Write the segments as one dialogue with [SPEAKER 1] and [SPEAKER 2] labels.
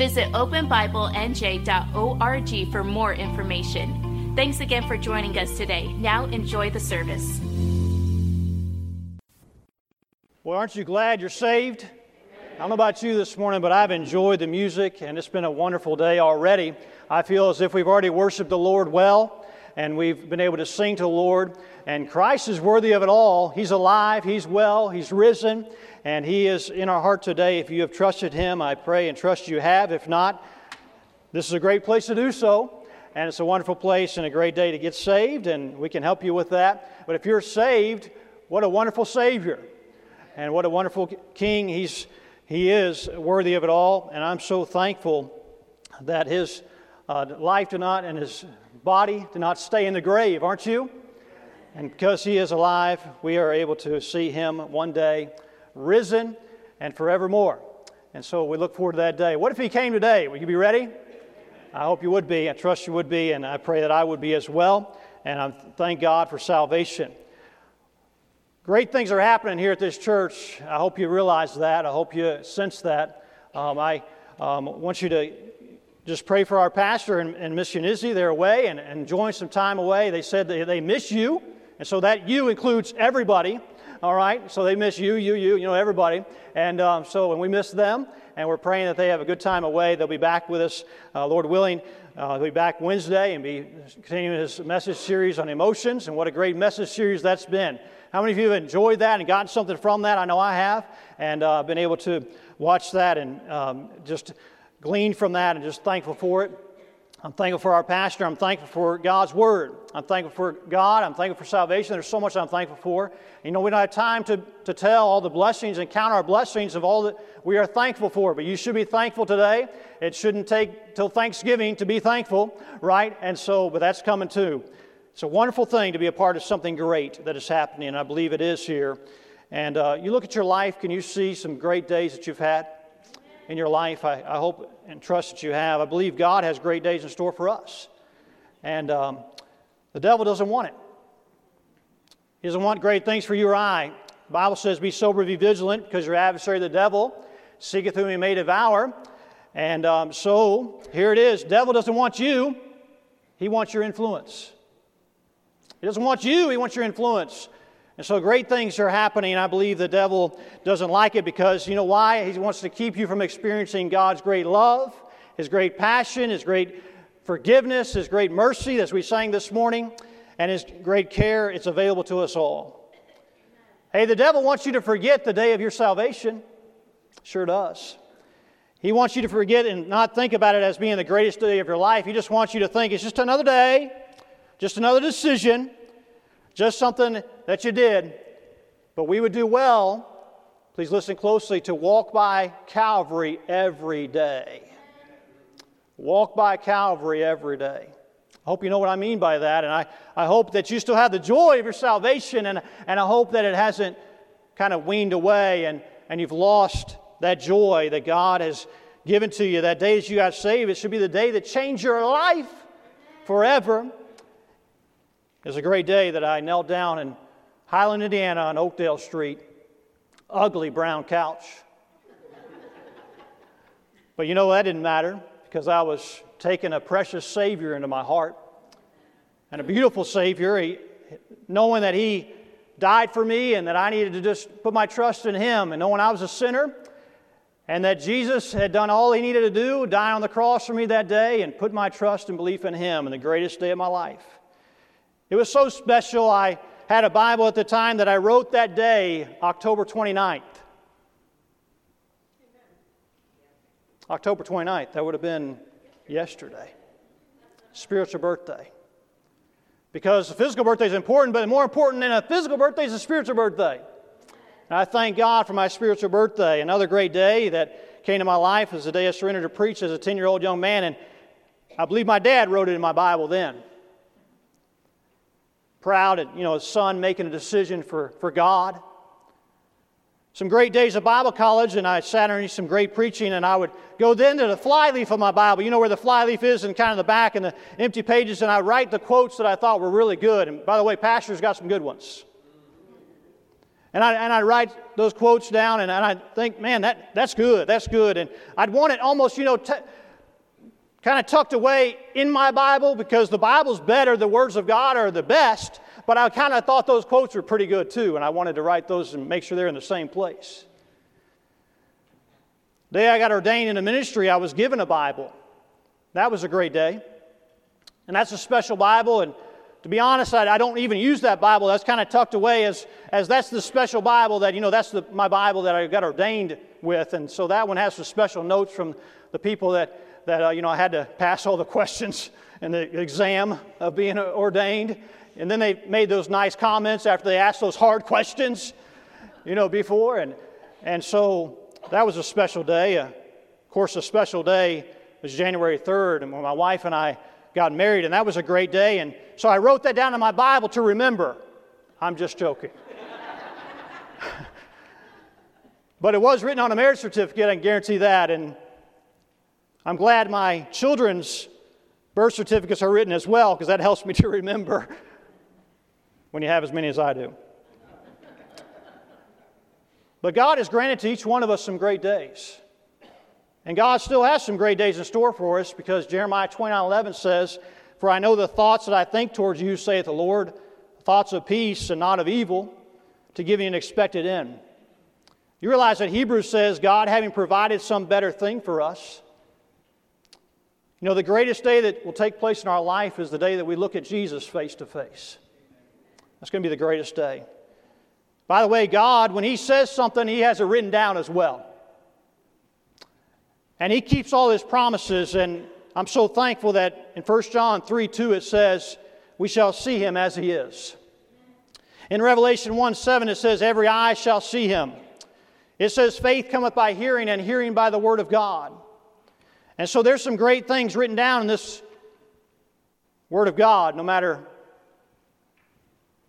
[SPEAKER 1] Visit openbiblenj.org for more information. Thanks again for joining us today. Now enjoy the service.
[SPEAKER 2] Well, aren't you glad you're saved? I don't know about you this morning, but I've enjoyed the music and it's been a wonderful day already. I feel as if we've already worshiped the Lord well and we've been able to sing to the Lord. And Christ is worthy of it all. He's alive, He's well, He's risen, and He is in our heart today. If you have trusted Him, I pray and trust you have. If not, this is a great place to do so. And it's a wonderful place and a great day to get saved, and we can help you with that. But if you're saved, what a wonderful Savior. And what a wonderful King. He's, he is worthy of it all. And I'm so thankful that His uh, life did not and His body did not stay in the grave, aren't you? And because he is alive, we are able to see him one day risen and forevermore. And so we look forward to that day. What if he came today? Would you be ready? I hope you would be. I trust you would be, and I pray that I would be as well. And I thank God for salvation. Great things are happening here at this church. I hope you realize that. I hope you sense that. Um, I um, want you to just pray for our pastor and, and Miss Yanizzi. They're away and, and enjoying some time away. They said they, they miss you, and so that you includes everybody. All right, so they miss you, you, you, you know, everybody. And um, so when we miss them, and we're praying that they have a good time away, they'll be back with us, uh, Lord willing. Uh, they'll be back Wednesday and be continuing his message series on emotions. And what a great message series that's been. How many of you have enjoyed that and gotten something from that? I know I have, and uh, been able to watch that and um, just glean from that and just thankful for it. I'm thankful for our pastor. I'm thankful for God's word. I'm thankful for God. I'm thankful for salvation. There's so much I'm thankful for. You know, we don't have time to, to tell all the blessings and count our blessings of all that we are thankful for, but you should be thankful today. It shouldn't take till Thanksgiving to be thankful, right? And so, but that's coming too. It's a wonderful thing to be a part of something great that is happening, and I believe it is here. And uh, you look at your life, can you see some great days that you've had? in your life. I, I, hope and trust that you have. I believe God has great days in store for us. And um, the devil doesn't want it. He doesn't want great things for you or I. The Bible says, Be sober, be vigilant, because your adversary, the devil, seeketh whom he may devour. And um, so here it is. Devil doesn't want you, he wants your influence. He doesn't want you, he wants your influence. And so great things are happening. I believe the devil doesn't like it because you know why? He wants to keep you from experiencing God's great love, His great passion, His great forgiveness, His great mercy, as we sang this morning, and His great care. It's available to us all. Hey, the devil wants you to forget the day of your salvation. Sure does. He wants you to forget and not think about it as being the greatest day of your life. He just wants you to think it's just another day, just another decision, just something that you did. But we would do well, please listen closely, to walk by Calvary every day. Walk by Calvary every day. I hope you know what I mean by that, and I, I hope that you still have the joy of your salvation, and, and I hope that it hasn't kind of weaned away and, and you've lost that joy that God has given to you. That day that you got saved, it should be the day that changed your life forever. It was a great day that I knelt down in Highland, Indiana on Oakdale Street. Ugly brown couch. but you know, that didn't matter because I was taking a precious Savior into my heart and a beautiful Savior, he, knowing that He died for me and that I needed to just put my trust in Him, and knowing I was a sinner and that Jesus had done all He needed to do, die on the cross for me that day, and put my trust and belief in Him in the greatest day of my life. It was so special, I had a Bible at the time that I wrote that day, October 29th. October 29th, that would have been yesterday. Spiritual birthday. Because the physical birthday is important, but more important than a physical birthday is a spiritual birthday. And I thank God for my spiritual birthday. Another great day that came to my life was the day I surrendered to preach as a 10 year old young man. And I believe my dad wrote it in my Bible then. Proud at, you know, his son making a decision for, for God. Some great days of Bible college, and I sat underneath some great preaching, and I would go then to the flyleaf of my Bible. You know where the flyleaf is, and kind of the back and the empty pages, and I write the quotes that I thought were really good. And by the way, Pastor's got some good ones. And I, and I write those quotes down, and, and I think, man, that, that's good, that's good. And I'd want it almost, you know, t- kind of tucked away in my Bible because the Bible's better, the words of God are the best, but I kind of thought those quotes were pretty good too, and I wanted to write those and make sure they're in the same place. The day I got ordained in the ministry, I was given a Bible. That was a great day. And that's a special Bible, and to be honest, I, I don't even use that Bible. That's kind of tucked away as, as that's the special Bible that, you know, that's the, my Bible that I got ordained with. And so that one has some special notes from the people that, that, uh, you know, I had to pass all the questions in the exam of being ordained. And then they made those nice comments after they asked those hard questions, you know, before. And, and so that was a special day. Uh, of course, a special day was January 3rd, and when my wife and I got married, and that was a great day. And so I wrote that down in my Bible to remember. I'm just joking. but it was written on a marriage certificate, I can guarantee that. And I'm glad my children's birth certificates are written as well because that helps me to remember when you have as many as I do. But God has granted to each one of us some great days. And God still has some great days in store for us because Jeremiah 29 11 says, For I know the thoughts that I think towards you, saith the Lord, thoughts of peace and not of evil, to give you an expected end. You realize that Hebrews says, God having provided some better thing for us, you know, the greatest day that will take place in our life is the day that we look at Jesus face to face. That's going to be the greatest day. By the way, God, when He says something, He has it written down as well. And He keeps all His promises, and I'm so thankful that in 1 John 3 2 it says, We shall see Him as He is. In Revelation 1 7 it says, Every eye shall see Him. It says, Faith cometh by hearing, and hearing by the Word of God. And so there's some great things written down in this Word of God, no matter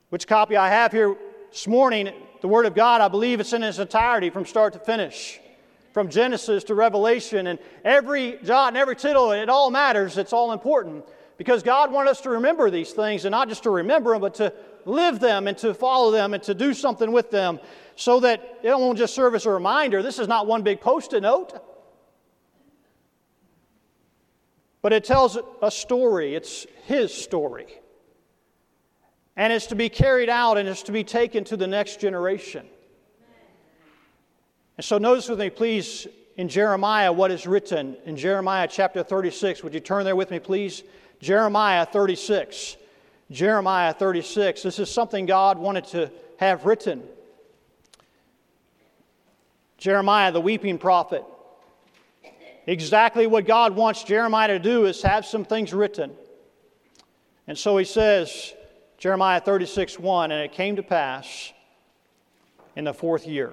[SPEAKER 2] which copy I have here this morning. The Word of God, I believe it's in its entirety from start to finish, from Genesis to Revelation. And every jot and every tittle, it all matters, it's all important. Because God wants us to remember these things, and not just to remember them, but to live them and to follow them and to do something with them so that it won't just serve as a reminder. This is not one big post it note. But it tells a story, it's his story. And it's to be carried out and it's to be taken to the next generation. And so, notice with me, please, in Jeremiah, what is written in Jeremiah chapter 36. Would you turn there with me, please? Jeremiah 36. Jeremiah 36. This is something God wanted to have written. Jeremiah, the weeping prophet. Exactly what God wants Jeremiah to do is have some things written. And so he says, Jeremiah 36 1, and it came to pass in the fourth year.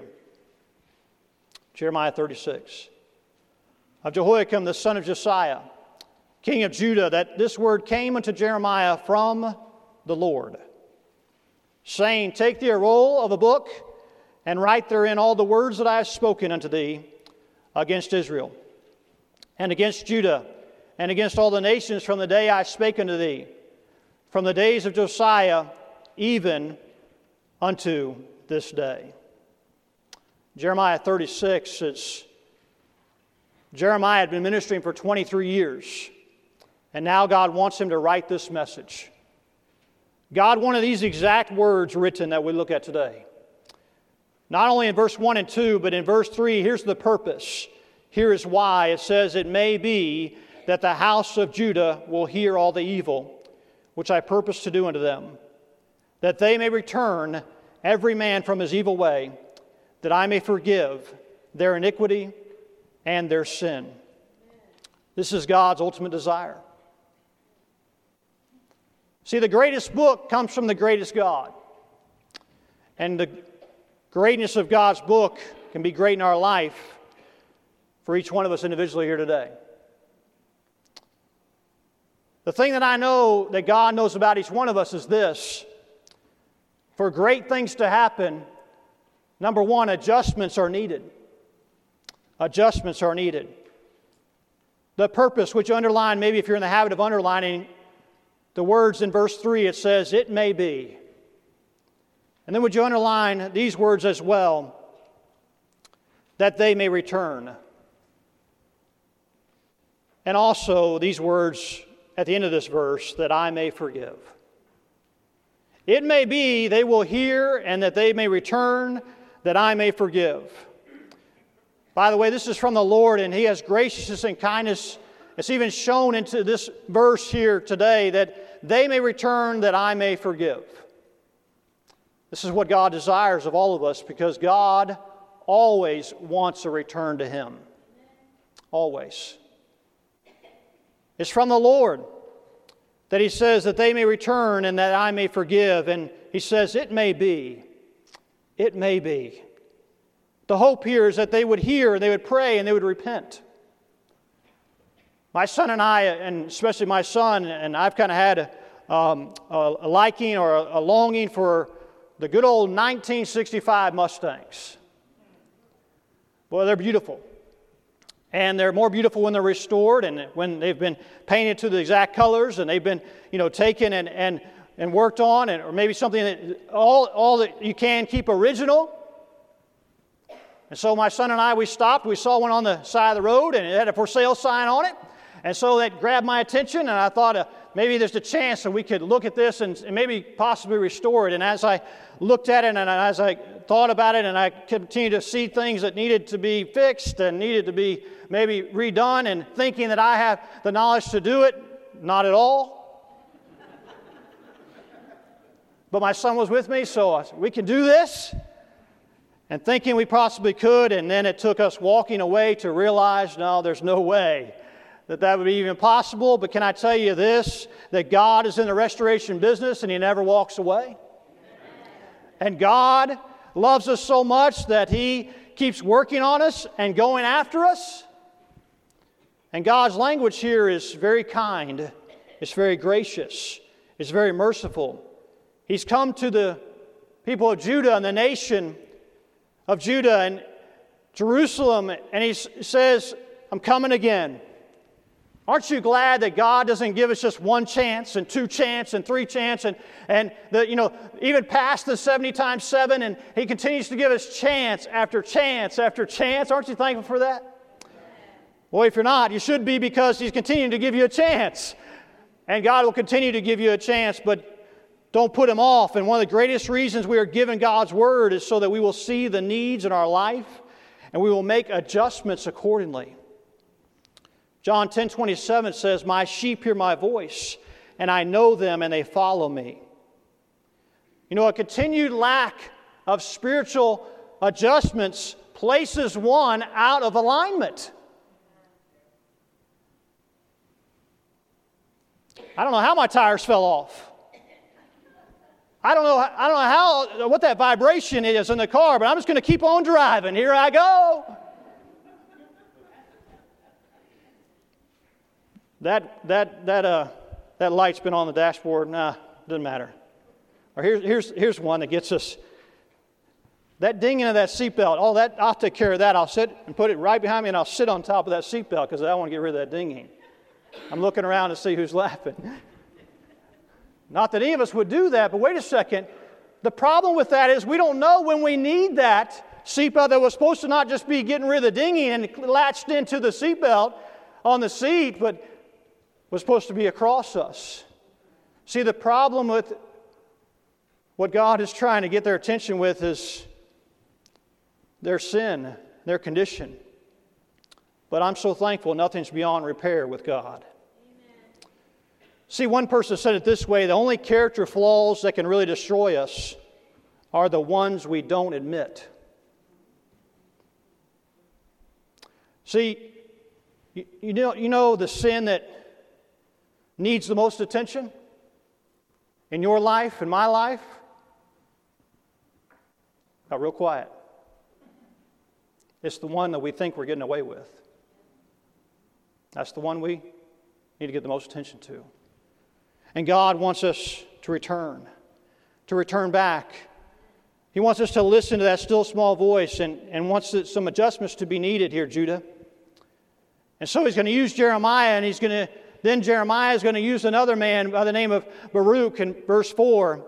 [SPEAKER 2] Jeremiah 36. Of Jehoiakim, the son of Josiah, king of Judah, that this word came unto Jeremiah from the Lord, saying, Take thee a roll of a book and write therein all the words that I have spoken unto thee against Israel and against Judah and against all the nations from the day I spake unto thee, from the days of Josiah even unto this day. Jeremiah 36, it's Jeremiah had been ministering for 23 years, and now God wants him to write this message. God wanted these exact words written that we look at today. Not only in verse 1 and 2, but in verse 3, here's the purpose. Here is why it says, It may be that the house of Judah will hear all the evil which I purpose to do unto them, that they may return every man from his evil way, that I may forgive their iniquity and their sin. This is God's ultimate desire. See, the greatest book comes from the greatest God. And the greatness of God's book can be great in our life for each one of us individually here today. The thing that I know that God knows about each one of us is this for great things to happen, number one, adjustments are needed. Adjustments are needed. The purpose, which you underline, maybe if you're in the habit of underlining the words in verse 3, it says, It may be. And then would you underline these words as well? That they may return. And also these words at the end of this verse, that I may forgive. It may be they will hear and that they may return, that I may forgive. By the way, this is from the Lord, and He has graciousness and kindness. It's even shown into this verse here today that they may return, that I may forgive. This is what God desires of all of us because God always wants a return to Him. Always. It's from the Lord that He says that they may return and that I may forgive. And He says, It may be. It may be. The hope here is that they would hear and they would pray and they would repent. My son and I, and especially my son, and I've kind of had a, um, a, liking or a, a longing for the good old 1965 Mustangs. Boy, they're beautiful. And they're more beautiful when they're restored and when they've been painted to the exact colors and they've been, you know, taken and, and, and worked on, and, or maybe something that all, all that you can keep original. And so my son and I, we stopped. We saw one on the side of the road and it had a for sale sign on it. And so that grabbed my attention, and I thought uh, maybe there's a chance that we could look at this and, and, maybe possibly restore it. And as I looked at it and as I thought about it, and I continued to see things that needed to be fixed and needed to be maybe redone, and thinking that I have the knowledge to do it, not at all. but my son was with me, so said, we can do this. And thinking we possibly could, and then it took us walking away to realize no, there's no way that that would be even possible. But can I tell you this that God is in the restoration business and He never walks away? And God loves us so much that He keeps working on us and going after us. And God's language here is very kind, it's very gracious, it's very merciful. He's come to the people of Judah and the nation of Judah and Jerusalem, and He says, I'm coming again. Aren't you glad that God doesn't give us just one chance and two chance and three chance and, and the, you know, even past the 70 times seven and he continues to give us chance after chance after chance. Aren't you thankful for that? Well, if you're not, you should be because he's continuing to give you a chance. And God will continue to give you a chance, but don't put him off. And one of the greatest reasons we are given God's word is so that we will see the needs in our life and we will make adjustments accordingly. John 10 27 says, My sheep hear my voice, and I know them, and they follow me. You know, a continued lack of spiritual adjustments places one out of alignment. I don't know how my tires fell off. I don't know, I don't know how, what that vibration is in the car, but I'm just going to keep on driving. Here I go. That, that, that, uh, that light's been on the dashboard. Nah, doesn't matter. Or here's, here's, here's one that gets us. That dinging of that seatbelt, oh, that, I'll take care of that. I'll sit and put it right behind me and I'll sit on top of that seatbelt because I want to get rid of that dinging. I'm looking around to see who's laughing. Not that any of us would do that, but wait a second. The problem with that is we don't know when we need that seatbelt that was supposed to not just be getting rid of the dinging and latched into the seatbelt on the seat, but was supposed to be across us. See, the problem with what God is trying to get their attention with is their sin, their condition. But I'm so thankful nothing's beyond repair with God. Amen. See, one person said it this way the only character flaws that can really destroy us are the ones we don't admit. See, you, know, you know the sin that needs the most attention in your life, in my life? Got real quiet. It's the one that we think we're getting away with. That's the one we need to get the most attention to. And God wants us to return, to return back. He wants us to listen to that still small voice and, and wants some adjustments to be needed here, Judah. And so he's going to use Jeremiah, and he's going to, then Jeremiah is going to use another man by the name of Baruch in verse 4,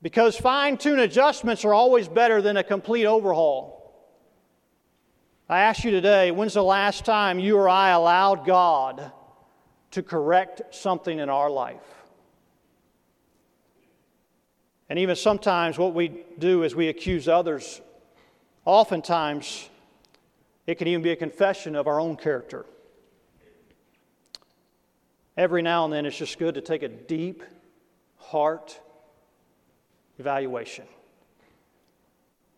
[SPEAKER 2] because fine tuned adjustments are always better than a complete overhaul. I ask you today, when's the last time you or I allowed God to correct something in our life? And even sometimes, what we do is we accuse others. Oftentimes, it can even be a confession of our own character. Every now and then, it's just good to take a deep heart evaluation.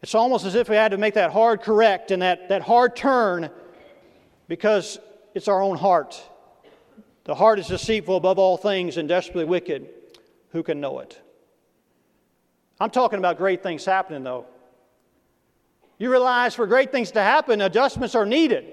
[SPEAKER 2] It's almost as if we had to make that hard correct and that, that hard turn because it's our own heart. The heart is deceitful above all things and desperately wicked. Who can know it? I'm talking about great things happening, though. You realize for great things to happen, adjustments are needed.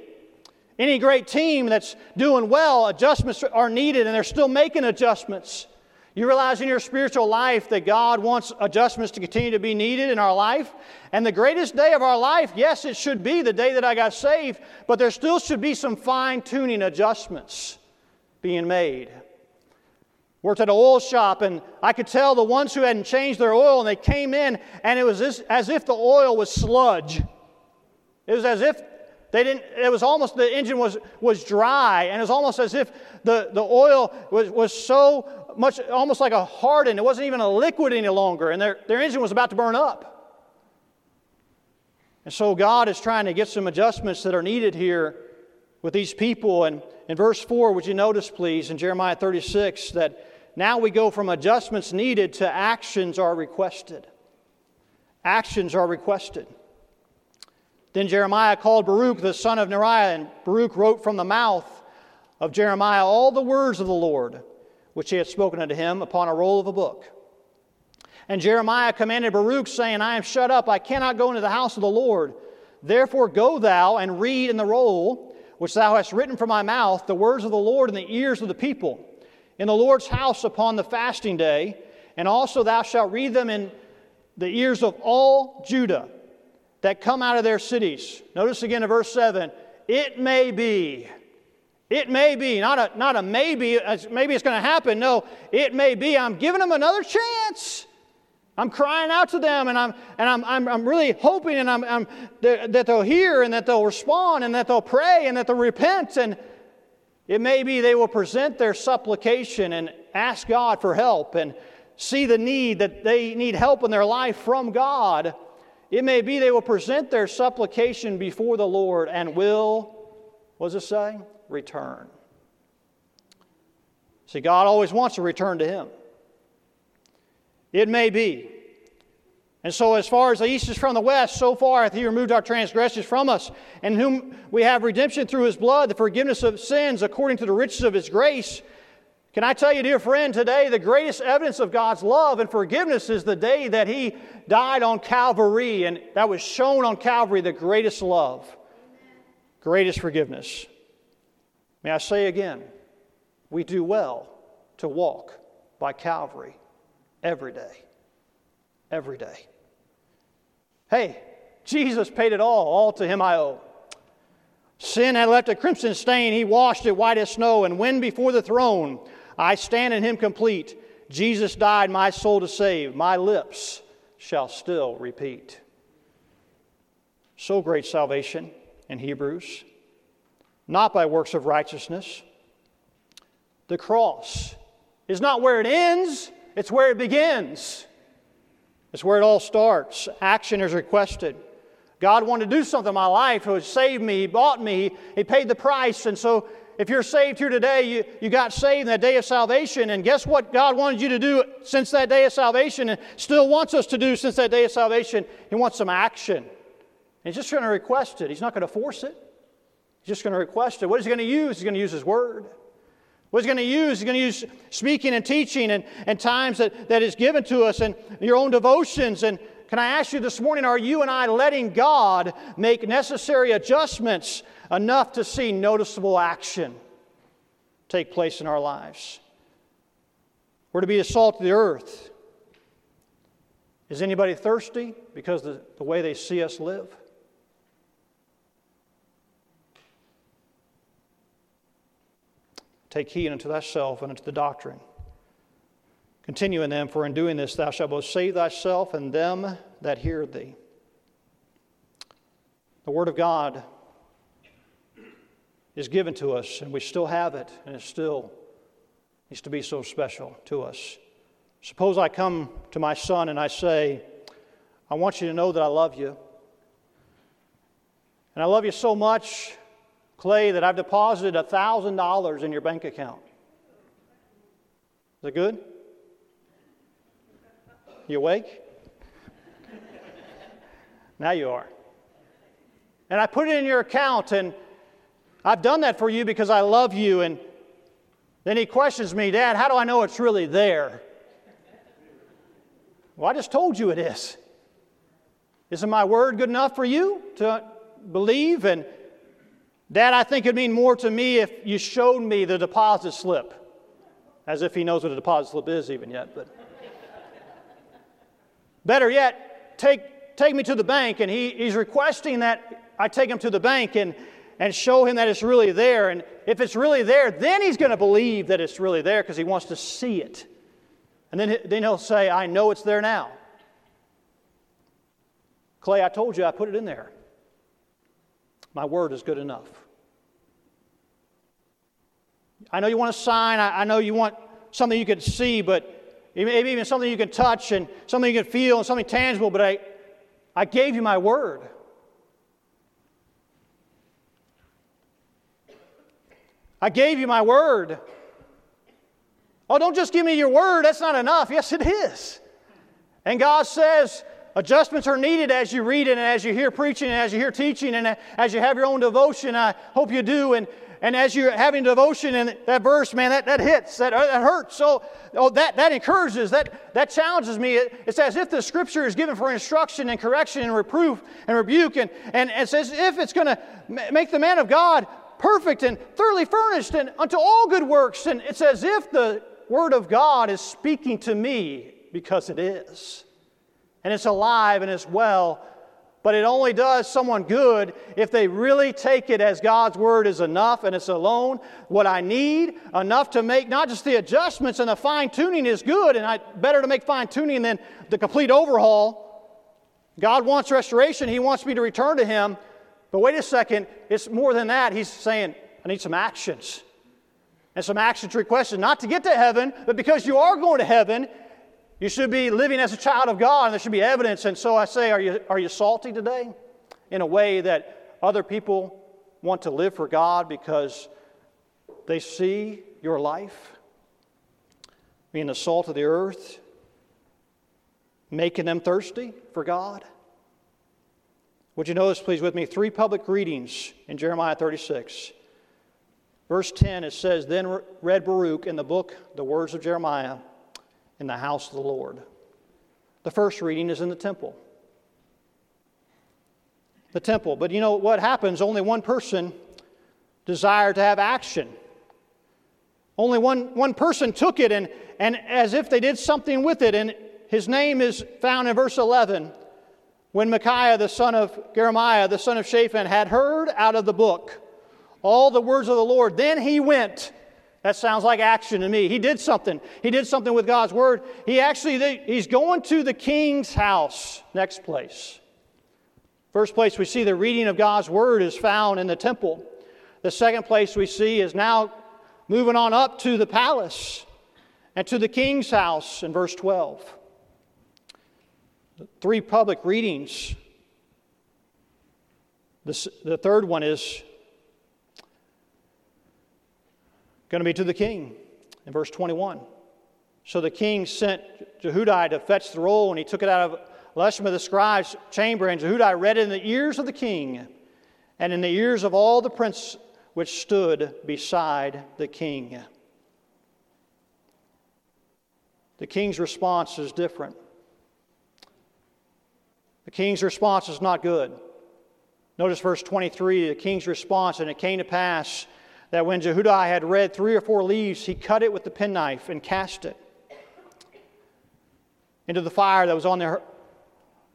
[SPEAKER 2] Any great team that's doing well, adjustments are needed, and they're still making adjustments. You realize in your spiritual life that God wants adjustments to continue to be needed in our life. And the greatest day of our life, yes, it should be the day that I got saved, but there still should be some fine tuning adjustments being made. Worked at an oil shop, and I could tell the ones who hadn't changed their oil, and they came in, and it was as if the oil was sludge. It was as if they didn't, it was almost, the engine was, was dry, and it was almost as if the, the oil was, was so much, almost like a hardened. It wasn't even a liquid any longer, and their, their engine was about to burn up. And so God is trying to get some adjustments that are needed here with these people. And in verse 4, would you notice, please, in Jeremiah 36, that now we go from adjustments needed to actions are requested. Actions are requested. Then Jeremiah called Baruch, the son of Neriah, and Baruch wrote from the mouth of Jeremiah all the words of the Lord which he had spoken unto him upon a roll of a book. And Jeremiah commanded Baruch, saying, I am shut up, I cannot go into the house of the Lord. Therefore go thou and read in the roll which thou hast written from my mouth the words of the Lord in the ears of the people, in the Lord's house upon the fasting day, and also thou shalt read them in the ears of all Judah that come out of their cities. Notice again in verse 7 it may be it may be, not a, not a maybe, maybe it's going to happen. No, it may be. I'm giving them another chance. I'm crying out to them and I'm, and I'm, I'm, I'm really hoping and I'm, I'm, that they'll hear and that they'll respond and that they'll pray and that they'll repent. And it may be they will present their supplication and ask God for help and see the need that they need help in their life from God. It may be they will present their supplication before the Lord and will, what does it say? Return. See, God always wants to return to Him. It may be. And so, as far as the east is from the west, so far hath He removed our transgressions from us, and whom we have redemption through His blood, the forgiveness of sins according to the riches of His grace. Can I tell you, dear friend, today the greatest evidence of God's love and forgiveness is the day that He died on Calvary, and that was shown on Calvary the greatest love, greatest forgiveness. May I say again, we do well to walk by Calvary every day. Every day. Hey, Jesus paid it all. All to him I owe. Sin had left a crimson stain. He washed it white as snow. And when before the throne I stand in him complete, Jesus died my soul to save. My lips shall still repeat. So great salvation in Hebrews not by works of righteousness. The cross is not where it ends, it's where it begins. It's where it all starts. Action is requested. God wanted to do something in my life. He saved me, He bought me, He paid the price. And so, if you're saved here today, you, you got saved in that day of salvation. And guess what God wanted you to do since that day of salvation and still wants us to do since that day of salvation? He wants some action. He's just going to request it, He's not going to force it. He's just going to request it. What is he going to use? He's going to use his word. What he's going to use? He's going to use speaking and teaching and, and times that, that is given to us and your own devotions and Can I ask you this morning, are you and I letting God make necessary adjustments enough to see noticeable action take place in our lives? We're to be the salt of the earth. Is anybody thirsty because the, the way they see us live? Take heed unto thyself and unto the doctrine. Continue in them, for in doing this thou shalt both save thyself and them that hear thee. The Word of God is given to us, and we still have it, and it still needs to be so special to us. Suppose I come to my son and I say, I want you to know that I love you. And I love you so much, Clay, that I've deposited $1,000 in your bank account. Is that good? You awake? now you are. And I put it in your account, and I've done that for you because I love you. And then he questions me, Dad, how do I know it's really there? Well, I just told you it is. Isn't my word good enough for you to believe? And Dad, I think it'd mean more to me if you showed me the deposit slip. As if he knows what a deposit slip is, even yet. But. Better yet, take, take me to the bank. And he, he's requesting that I take him to the bank and, and show him that it's really there. And if it's really there, then he's going to believe that it's really there because he wants to see it. And then, then he'll say, I know it's there now. Clay, I told you I put it in there. My word is good enough. I know you want a sign, I, I know you want something you can see, but maybe even something you can touch and something you can feel and something tangible, but I, I gave you my word. I gave you my word. Oh, don't just give me your word. That's not enough. Yes, it is. And God says adjustments are needed as you read it and as you hear preaching and as you hear teaching and as you have your own devotion. I hope you do. And, and as you're having devotion in that verse, man, that, that hits, that, uh, that hurts. So oh, that, that encourages, that, that challenges me. It, it's as if the scripture is given for instruction and correction and reproof and rebuke. And, and it's as if it's going to make the man of God perfect and thoroughly furnished and unto all good works. And it's as if the word of God is speaking to me because it is. And it's alive and it's well but it only does someone good if they really take it as God's word is enough and it's alone what I need, enough to make not just the adjustments and the fine tuning is good, and I better to make fine tuning than the complete overhaul. God wants restoration, He wants me to return to Him. But wait a second, it's more than that. He's saying, I need some actions. And some actions requested, not to get to heaven, but because you are going to heaven, you should be living as a child of God, and there should be evidence. And so I say, are you, are you salty today? In a way that other people want to live for God because they see your life being the salt of the earth, making them thirsty for God. Would you notice, please, with me, three public readings in Jeremiah 36. Verse 10, it says, Then read Baruch in the book the words of Jeremiah in the house of the Lord. The first reading is in the temple. The temple. But you know what happens? Only one person desired to have action. Only one, one person took it and, and as if they did something with it. And his name is found in verse 11. When Micaiah, the son of Gemariah, the son of Shaphan, had heard out of the book all the words of the Lord, then he went that sounds like action to me. He did something. He did something with God's word. He actually he's going to the king's house. Next place. First place we see the reading of God's word is found in the temple. The second place we see is now moving on up to the palace and to the king's house in verse 12. Three public readings. The, the third one is going to be to the king in verse 21. So the king sent Jehudi to fetch the roll, and he took it out of Elishama the scribe's chamber, and Jehudi read it in the ears of the king and in the ears of all the princes which stood beside the king. The king's response is different. The king's response is not good. Notice verse 23 the king's response, and it came to pass that when Jehudi had read three or four leaves, he cut it with the penknife and cast it into the fire that was on the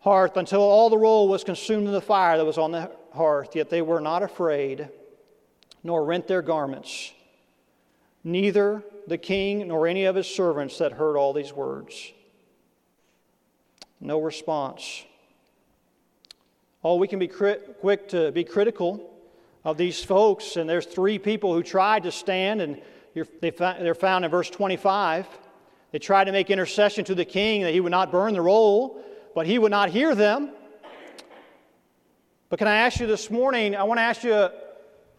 [SPEAKER 2] hearth until all the roll was consumed in the fire that was on the hearth. Yet they were not afraid, nor rent their garments, neither the king nor any of his servants that heard all these words. No response. Oh, we can be quick to be critical of these folks, and there's three people who tried to stand, and they they're found in verse 25. They tried to make intercession to the king that he would not burn the roll, but he would not hear them. But can I ask you this morning? I want to ask you a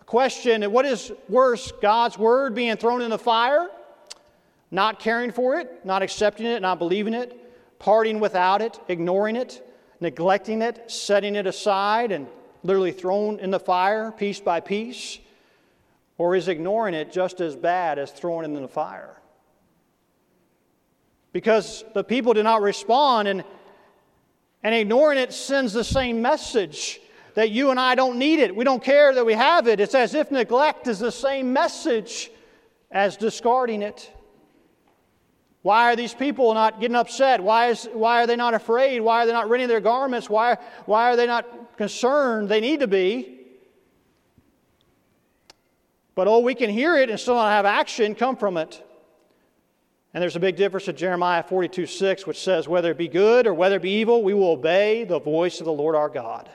[SPEAKER 2] question. What is worse, God's word being thrown in the fire, not caring for it, not accepting it, not believing it, parting without it, ignoring it, neglecting it, setting it aside, and literally thrown in the fire piece by piece? Or is ignoring it just as bad as throwing it in the fire? Because the people did not respond, and, and ignoring it sends the same message that you and I don't need it. We don't care that we have it. It's as if neglect is the same message as discarding it. Why are these people not getting upset? Why, is, why are they not afraid? Why are they not rending their garments? Why, why are they not concerned? They need to be. But oh, we can hear it and still not have action come from it. And there's a big difference in Jeremiah 42 6, which says, Whether it be good or whether it be evil, we will obey the voice of the Lord our God.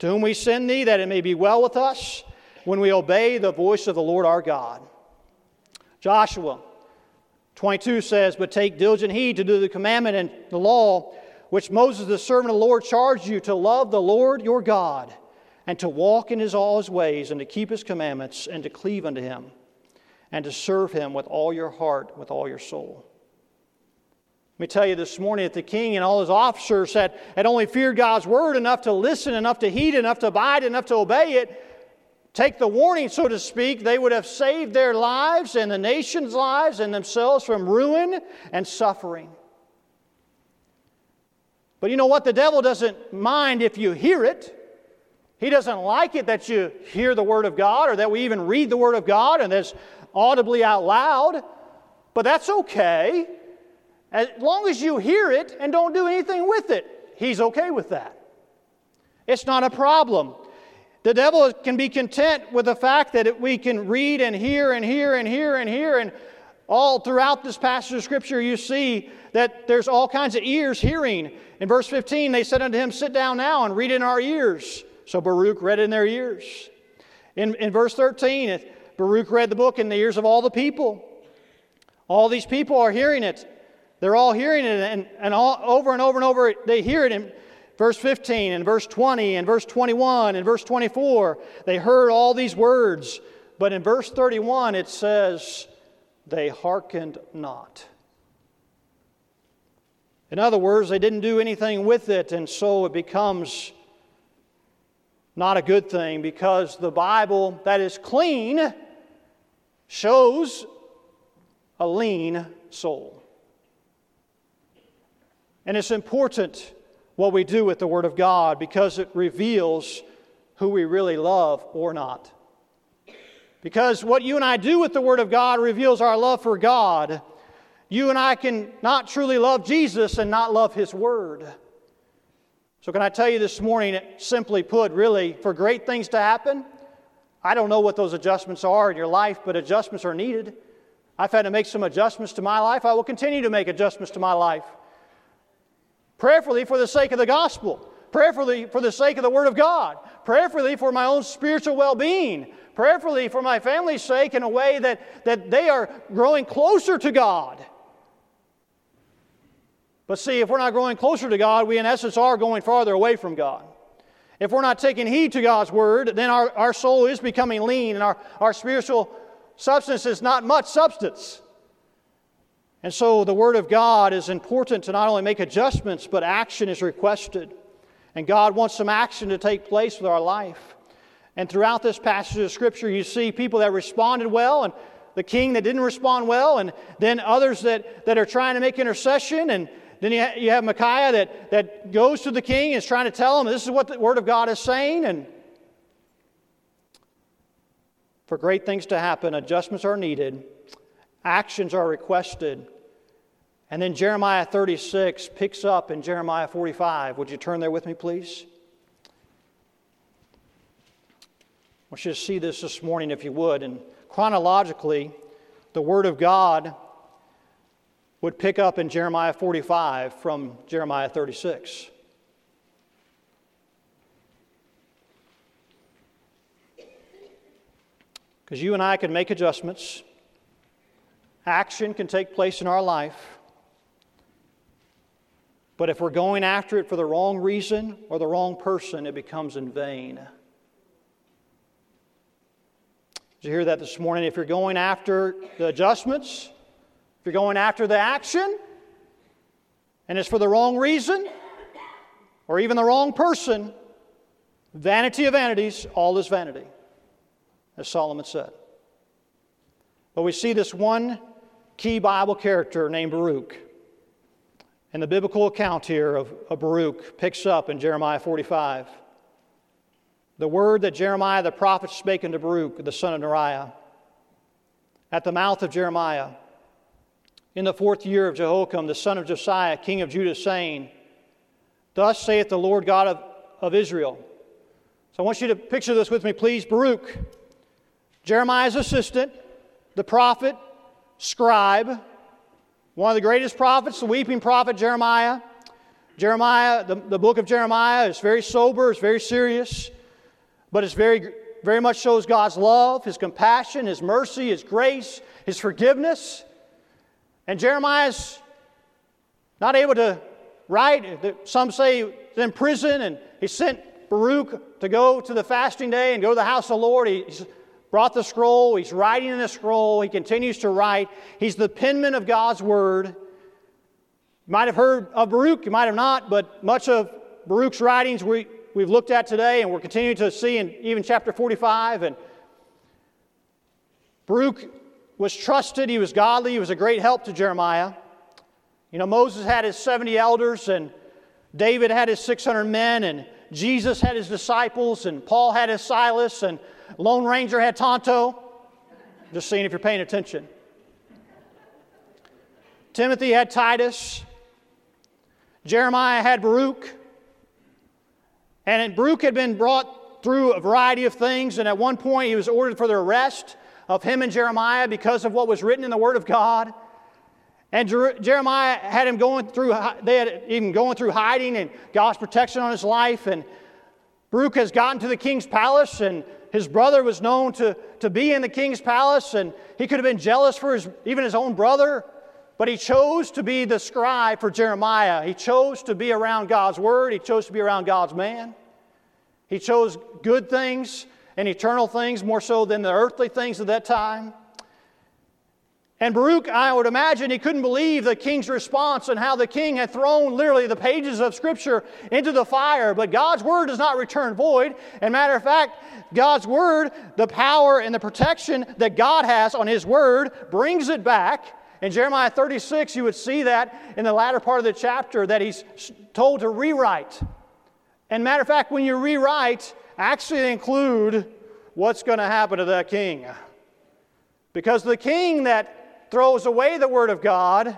[SPEAKER 2] To whom we send thee, that it may be well with us when we obey the voice of the Lord our God. Joshua 22 says, But take diligent heed to do the commandment and the law which Moses, the servant of the Lord, charged you to love the Lord your God, and to walk in his all his ways, and to keep his commandments, and to cleave unto him, and to serve him with all your heart, with all your soul. Let me tell you this morning that the king and all his officers had, had only feared God's word enough to listen, enough to heed, enough to abide, enough to obey it, take the warning, so to speak, they would have saved their lives and the nation's lives and themselves from ruin and suffering. But you know what? The devil doesn't mind if you hear it. He doesn't like it that you hear the Word of God or that we even read the Word of God and that's audibly out loud. But that's okay. As long as you hear it and don't do anything with it, he's okay with that. It's not a problem. The devil can be content with the fact that we can read and hear and hear and hear and hear. And all throughout this passage of Scripture, you see that there's all kinds of ears hearing. In verse 15, they said unto him, Sit down now and read in our ears. So Baruch read in their ears. In, in verse 13, Baruch read the book in the ears of all the people. All these people are hearing it. They're all hearing it, and, and all, over and over and over, they hear it. In verse 15 and verse 20 and verse 21 and verse 24. They heard all these words, but in verse 31 it says, they hearkened not. In other words, they didn't do anything with it, and so it becomes not a good thing because the Bible that is clean shows a lean soul. And it's important what we do with the Word of God because it reveals who we really love or not. Because what you and I do with the Word of God reveals our love for God. You and I can not truly love Jesus and not love His Word. So, can I tell you this morning, simply put, really, for great things to happen, I don't know what those adjustments are in your life, but adjustments are needed. I've had to make some adjustments to my life. I will continue to make adjustments to my life prayerfully for the sake of the gospel, prayerfully for the sake of the Word of God, prayerfully for my own spiritual well being, prayerfully for my family's sake in a way that, that they are growing closer to God. But see, if we're not growing closer to God, we in essence are going farther away from God. If we're not taking heed to God's word, then our, our soul is becoming lean and our, our spiritual substance is not much substance. And so the Word of God is important to not only make adjustments, but action is requested. And God wants some action to take place with our life. And throughout this passage of Scripture, you see people that responded well and the king that didn't respond well, and then others that, that are trying to make intercession, and, then you, you have Micaiah that, that goes to the king and is trying to tell him this is what the Word of God is saying. And for great things to happen, adjustments are needed, actions are requested. And then Jeremiah 36 picks up in Jeremiah 45. Would you turn there with me, please? I want you to see this this morning, if you would. And chronologically, the Word of God would pick up in Jeremiah 45 from Jeremiah 36. Because you and I can make adjustments, action can take place in our life. But if we're going after it for the wrong reason or the wrong person, it becomes in vain. Did you hear that this morning? If you're going after the adjustments, if you're going after the action, and it's for the wrong reason or even the wrong person, vanity of vanities, all is vanity as Solomon said. But we see this one key Bible character named Baruch. And the biblical account here of, of Baruch picks up in Jeremiah 45. The word that Jeremiah the prophet spake unto Baruch, the son of Neriah, at the mouth of Jeremiah, in the fourth year of Jehoiakim, the son of Josiah, king of Judah, saying, Thus saith the Lord God of, of Israel. So I want you to picture this with me, please. Baruch Jeremiah's assistant, the prophet, scribe, one of the greatest prophets, the weeping prophet Jeremiah. Jeremiah, the, the book of Jeremiah is very sober, it's very serious, but it's very, very much shows God's love, His compassion, His mercy, His grace, His forgiveness. And Jeremiah's not able to write. Some say he's in prison, and he sent Baruch to go to the fasting day and go to the house of the Lord. He's brought the scroll. He's writing in the scroll. He continues to write. He's the penman of God's word. You might have heard of Baruch, you might have not, but much of Baruch's writings we, we've looked at today and we're continuing to see in even chapter 45. And Baruch was trusted, he was godly, he was a great help to Jeremiah. You know, Moses had his 70 elders, and David had his 600 men, and Jesus had his disciples, and Paul had his Silas, and Lone Ranger had Tonto. Just seeing if you're paying attention. Timothy had Titus. Jeremiah had Baruch. And Baruch had been brought through a variety of things, and at one point he was ordered for the arrest of him and Jeremiah because of what was written in the Word of God. And Jer- Jeremiah had him going through, they had even going through hiding and God's protection on his life. And Baruch has gotten to the king's palace, and his brother was known to, to be in the king's palace, and he could have been jealous for his, even his own brother, but he chose to be the scribe for Jeremiah. He chose to be around God's word, he chose to be around God's man. He chose good things and eternal things more so than the earthly things of that time. And Baruch, I would imagine, he couldn't believe the king's response and how the king had thrown literally the pages of Scripture into the fire. But God's word does not return void. And matter of fact, God's word, the power and the protection that God has on his word, brings it back. In Jeremiah 36, you would see that in the latter part of the chapter that he's told to rewrite. And matter of fact, when you rewrite, actually include what's going to happen to that king. Because the king that throws away the Word of God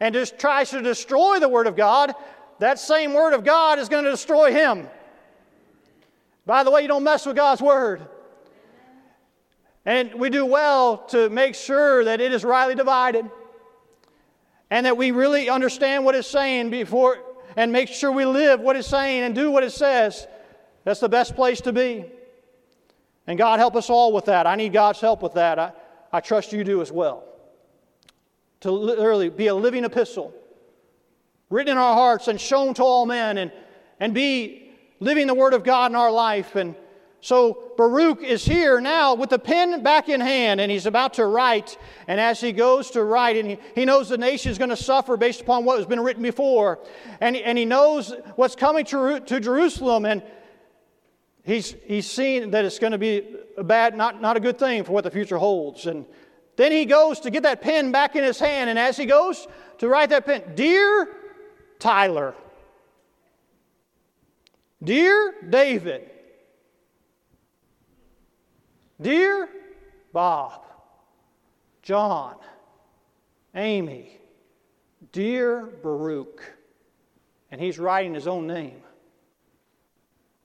[SPEAKER 2] and just tries to destroy the Word of God, that same Word of God is going to destroy him. By the way, you don't mess with God's Word. And we do well to make sure that it is rightly divided and that we really understand what it's saying before and make sure we live what it's saying and do what it says. That's the best place to be. And God help us all with that. I need God's help with that. I, I trust you do as well to literally be a living epistle, written in our hearts and shown to all men, and, and be living the Word of God in our life. And so Baruch is here now with the pen back in hand, and he's about to write. And as he goes to write, and he, he knows the nation is going to suffer based upon what has been written before, and, and he knows what's coming to, to Jerusalem, and he's, he's seen that it's going to be a bad, not, not a good thing for what the future holds. And then he goes to get that pen back in his hand, and as he goes to write that pen, Dear Tyler. Dear David. Dear Bob. John. Amy. Dear Baruch. And he's writing his own name.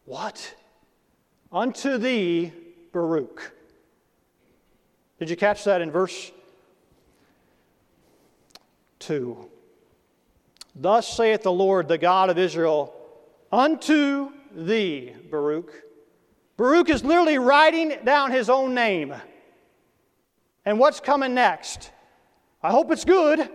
[SPEAKER 2] What? Unto thee, Baruch. Did you catch that in verse 2? Thus saith the Lord, the God of Israel, unto thee, Baruch. Baruch is literally writing down his own name. And what's coming next? I hope it's good.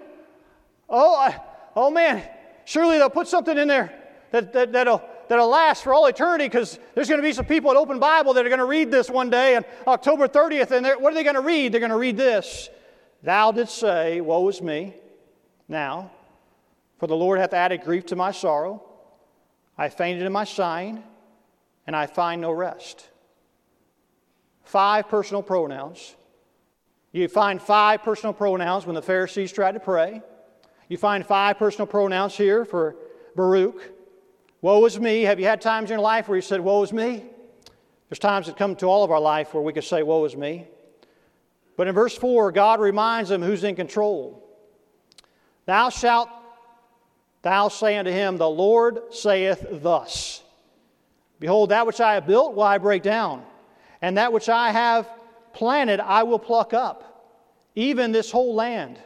[SPEAKER 2] Oh, I, oh man, surely they'll put something in there that, that, that'll, that'll last for all eternity because there's going to be some people at Open Bible that are going to read this one day on October 30th. And what are they going to read? They're going to read this Thou didst say, Woe is me. Now, for the Lord hath added grief to my sorrow. I fainted in my sighing, and I find no rest. Five personal pronouns. You find five personal pronouns when the Pharisees tried to pray. You find five personal pronouns here for Baruch. Woe is me. Have you had times in your life where you said, Woe is me? There's times that come to all of our life where we could say, Woe is me. But in verse 4, God reminds them who's in control. Thou shalt thou say unto him, The Lord saith thus Behold, that which I have built will I break down, and that which I have planted I will pluck up, even this whole land.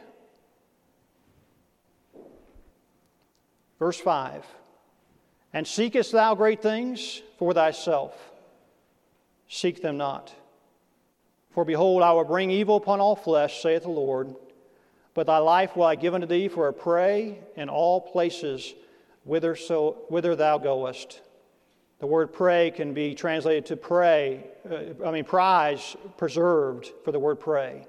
[SPEAKER 2] Verse 5 And seekest thou great things for thyself? Seek them not. For behold, I will bring evil upon all flesh, saith the Lord. But thy life will I give unto thee for a prey in all places whither, so, whither thou goest. The word pray can be translated to pray, uh, I mean, prize, preserved for the word pray.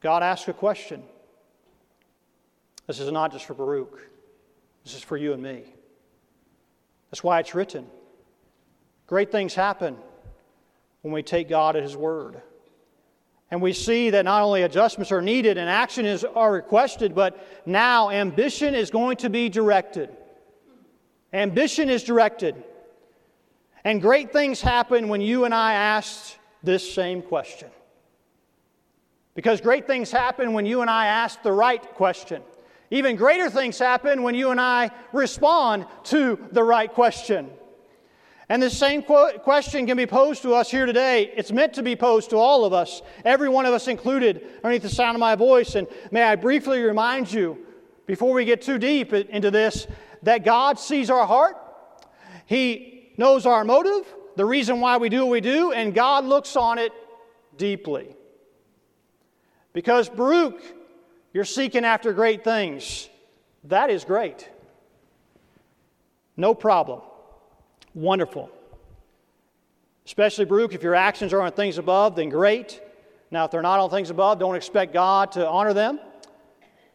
[SPEAKER 2] God asks a question. This is not just for Baruch, this is for you and me. That's why it's written. Great things happen when we take God at His word. And we see that not only adjustments are needed and action is, are requested, but now ambition is going to be directed. Ambition is directed. And great things happen when you and I ask this same question. Because great things happen when you and I ask the right question. Even greater things happen when you and I respond to the right question. And the same question can be posed to us here today. It's meant to be posed to all of us, every one of us included, underneath the sound of my voice. And may I briefly remind you, before we get too deep into this, that God sees our heart, He knows our motive, the reason why we do what we do, and God looks on it deeply. Because, Baruch, you're seeking after great things. That is great. No problem. Wonderful. Especially, Baruch, if your actions are on things above, then great. Now, if they're not on things above, don't expect God to honor them.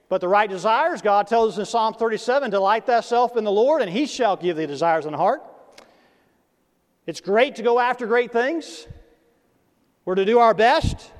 [SPEAKER 2] But the right desires, God tells us in Psalm 37, delight thyself in the Lord, and he shall give thee desires in the heart. It's great to go after great things. We're to do our best.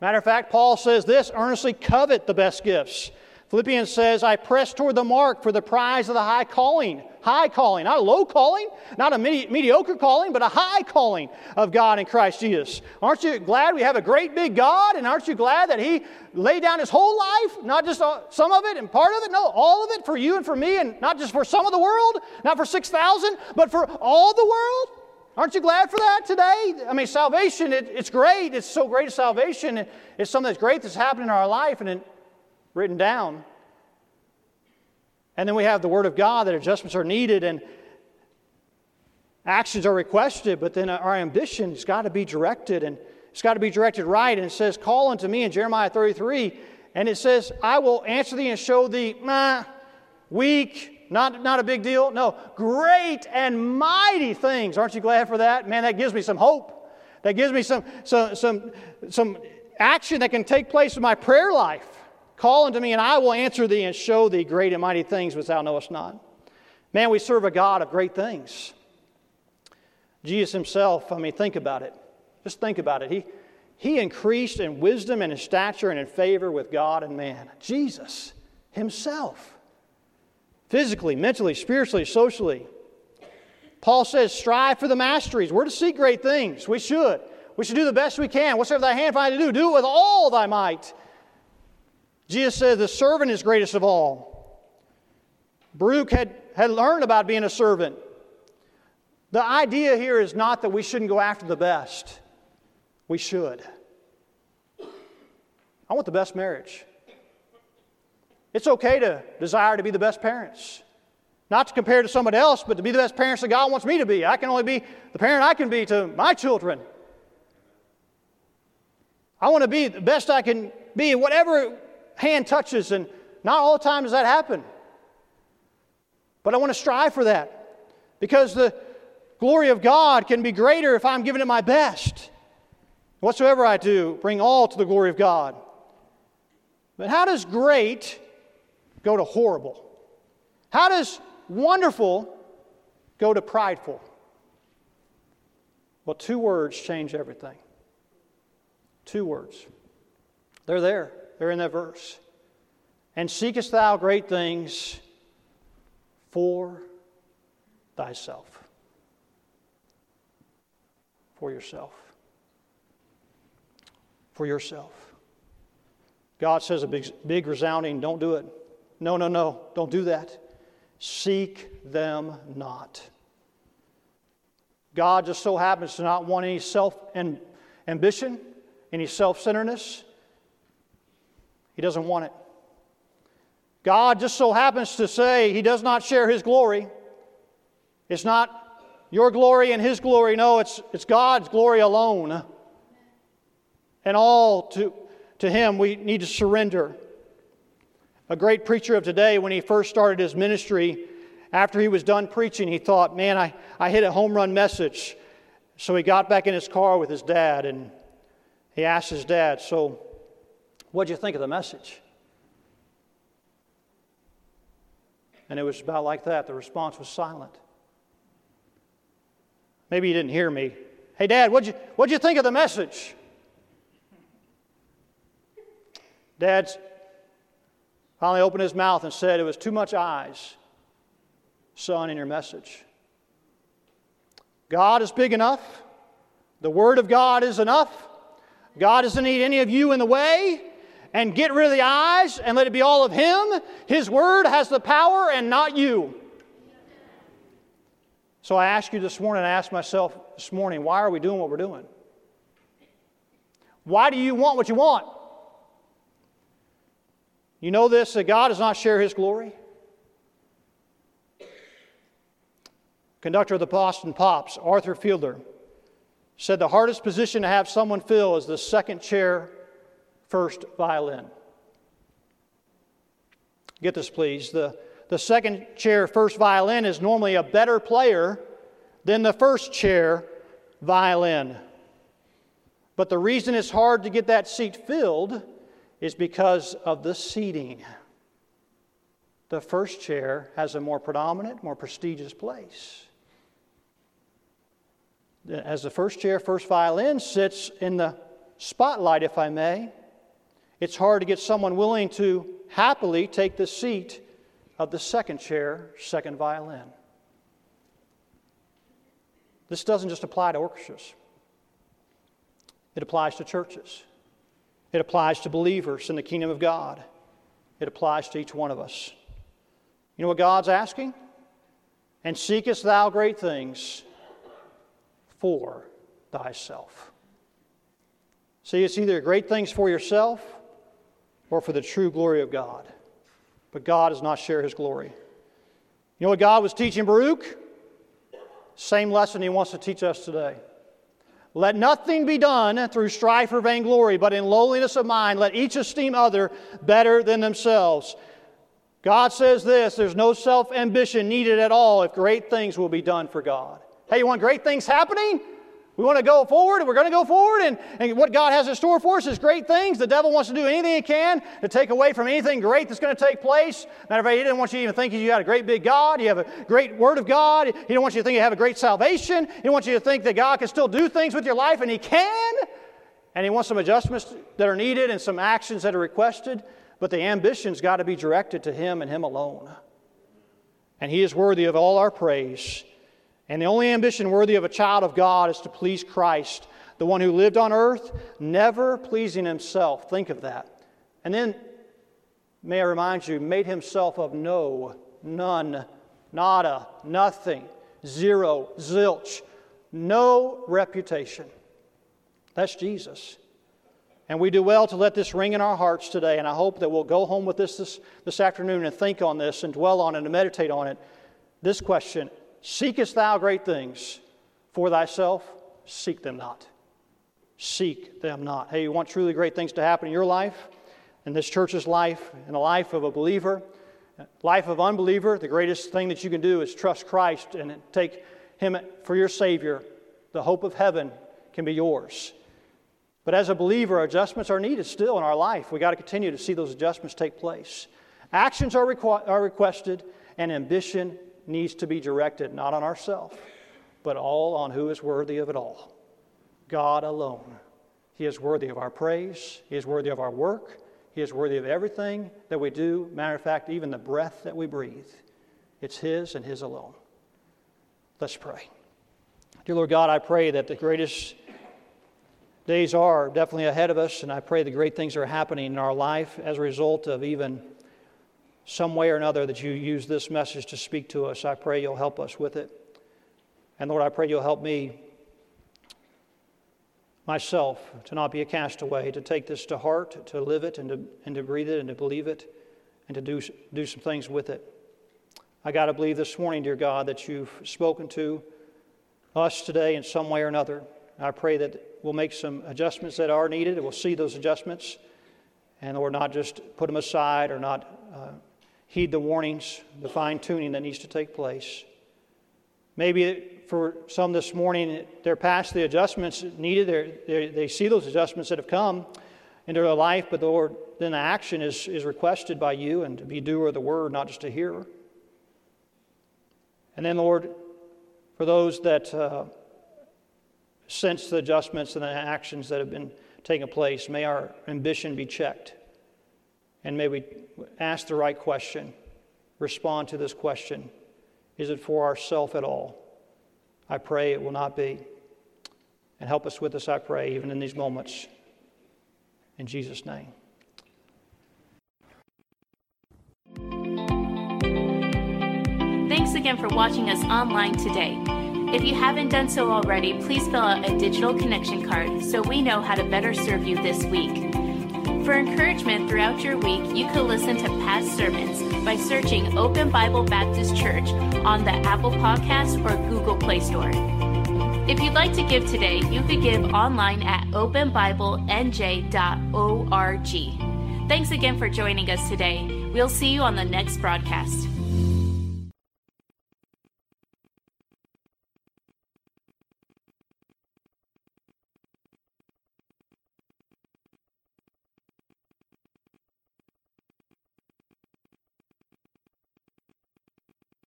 [SPEAKER 2] Matter of fact, Paul says this earnestly covet the best gifts. Philippians says, I press toward the mark for the prize of the high calling. High calling, not a low calling, not a medi- mediocre calling, but a high calling of God in Christ Jesus. Aren't you glad we have a great big God? And aren't you glad that He laid down His whole life, not just uh, some of it and part of it? No, all of it for you and for me, and not just for some of the world, not for 6,000, but for all the world? Aren't you glad for that today? I mean, salvation, it, it's great. It's so great a salvation. It's something that's great that's happened in our life. And it, written down. And then we have the Word of God that adjustments are needed and actions are requested, but then our ambition has got to be directed and it's got to be directed right. And it says, Call unto me in Jeremiah 33, and it says, I will answer thee and show thee, nah, weak, not, not a big deal. No, great and mighty things. Aren't you glad for that? Man, that gives me some hope. That gives me some, some, some, some action that can take place in my prayer life. Call unto me, and I will answer thee and show thee great and mighty things which thou knowest not. Man, we serve a God of great things. Jesus himself, I mean, think about it. Just think about it. He, he increased in wisdom and in stature and in favor with God and man. Jesus himself. physically, mentally, spiritually, socially. Paul says, strive for the masteries. We're to seek great things. We should. We should do the best we can. Whatsoever thy hand find to do, do it with all thy might. Jesus said, the servant is greatest of all. Baruch had, had learned about being a servant. The idea here is not that we shouldn't go after the best. We should. I want the best marriage. It's okay to desire to be the best parents. Not to compare to somebody else, but to be the best parents that God wants me to be. I can only be the parent I can be to my children. I want to be the best I can be whatever hand touches, and not all the time does that happen. But I want to strive for that because the glory of God can be greater if I'm giving it my best. Whatsoever I do, bring all to the glory of God. But how does great go to horrible? How does wonderful go to prideful? Well, two words change everything. Two words. They're there, they're in that verse. And seekest thou great things for thyself. For yourself. For yourself. God says a big, big resounding, don't do it. No, no, no, don't do that. Seek them not. God just so happens to not want any self and ambition, any self centeredness. He doesn't want it. God just so happens to say He does not share His glory. It's not your glory and His glory. No, it's, it's God's glory alone. And all to to Him, we need to surrender. A great preacher of today, when he first started his ministry, after he was done preaching, he thought, Man, I, I hit a home run message. So he got back in his car with his dad and he asked his dad, So, what'd you think of the message? And it was about like that. The response was silent. Maybe you didn't hear me. Hey, Dad, what'd you, what'd you think of the message? Dad finally opened his mouth and said, It was too much eyes, son, in your message. God is big enough. The Word of God is enough. God doesn't need any of you in the way. And get rid of the eyes and let it be all of Him. His Word has the power and not you. So I ask you this morning, I ask myself this morning, why are we doing what we're doing? Why do you want what you want? You know this that God does not share his glory? Conductor of the Boston Pops, Arthur Fiedler, said the hardest position to have someone fill is the second chair, first violin. Get this, please. The, the second chair, first violin, is normally a better player than the first chair, violin. But the reason it's hard to get that seat filled is because of the seating. The first chair has a more predominant, more prestigious place. As the first chair, first violin sits in the spotlight, if I may, it's hard to get someone willing to happily take the seat of the second chair, second violin. This doesn't just apply to orchestras, it applies to churches. It applies to believers in the kingdom of God. It applies to each one of us. You know what God's asking? And seekest thou great things for thyself. See, it's either great things for yourself or for the true glory of God. But God does not share his glory. You know what God was teaching Baruch? Same lesson he wants to teach us today. Let nothing be done through strife or vainglory, but in lowliness of mind, let each esteem other better than themselves. God says this there's no self ambition needed at all if great things will be done for God. Hey, you want great things happening? We want to go forward, and we're going to go forward, and, and what God has in store for us is great things. The devil wants to do anything he can to take away from anything great that's going to take place. Matter of fact, he doesn't want you to even think you got a great big God, you have a great Word of God. He don't want you to think you have a great salvation. He wants you to think that God can still do things with your life, and He can. And He wants some adjustments that are needed and some actions that are requested, but the ambition's got to be directed to Him and Him alone. And He is worthy of all our praise. And the only ambition worthy of a child of God is to please Christ, the one who lived on earth, never pleasing himself. Think of that. And then, may I remind you, made himself of no, none, nada, nothing, zero, zilch, no reputation. That's Jesus. And we do well to let this ring in our hearts today. And I hope that we'll go home with this, this this afternoon and think on this and dwell on it and meditate on it. This question Seekest thou great things for thyself? Seek them not. Seek them not. Hey, you want truly great things to happen in your life, in this church's life, in the life of a believer, life of unbeliever? The greatest thing that you can do is trust Christ and take Him for your Savior. The hope of heaven can be yours. But as a believer, adjustments are needed still in our life. We've got to continue to see those adjustments take place. Actions are, requ- are requested, and ambition needs to be directed not on ourselves, but all on who is worthy of it all God alone. He is worthy of our praise, He is worthy of our work, He is worthy of everything that we do. Matter of fact, even the breath that we breathe. It's His and His alone. Let's pray. Dear Lord God, I pray that the greatest days are definitely ahead of us, and I pray the great things are happening in our life as a result of even some way or another that you use this message to speak to us. I pray you'll help us with it. And Lord, I pray you'll help me, myself, to not be a castaway, to take this to heart, to live it, and to, and to breathe it, and to believe it, and to do, do some things with it. I got to believe this morning, dear God, that you've spoken to us today in some way or another. I pray that we'll make some adjustments that are needed, we'll see those adjustments, and Lord, not just put them aside or not uh, heed the warnings, the fine tuning that needs to take place. Maybe for some this morning, they're past the adjustments needed. They're, they're, they see those adjustments that have come into their life, but the Lord, then the action is, is requested by you and to be doer of the word, not just a hearer. And then, Lord, for those that uh, sense the adjustments and the actions that have been taking place, may our ambition be checked. And may we ask the right question, respond to this question Is it for ourself at all? I pray it will not be. And help us with this, I pray, even in these moments. In Jesus' name.
[SPEAKER 1] Thanks again for watching us online today. If you haven't done so already, please fill out a digital connection card so we know how to better serve you this week. For encouragement throughout your week, you can listen to past sermons by searching Open Bible Baptist Church on the Apple Podcast or Google Play Store. If you'd like to give today, you could give online at openbiblenj.org. Thanks again for joining us today. We'll see you on the next broadcast.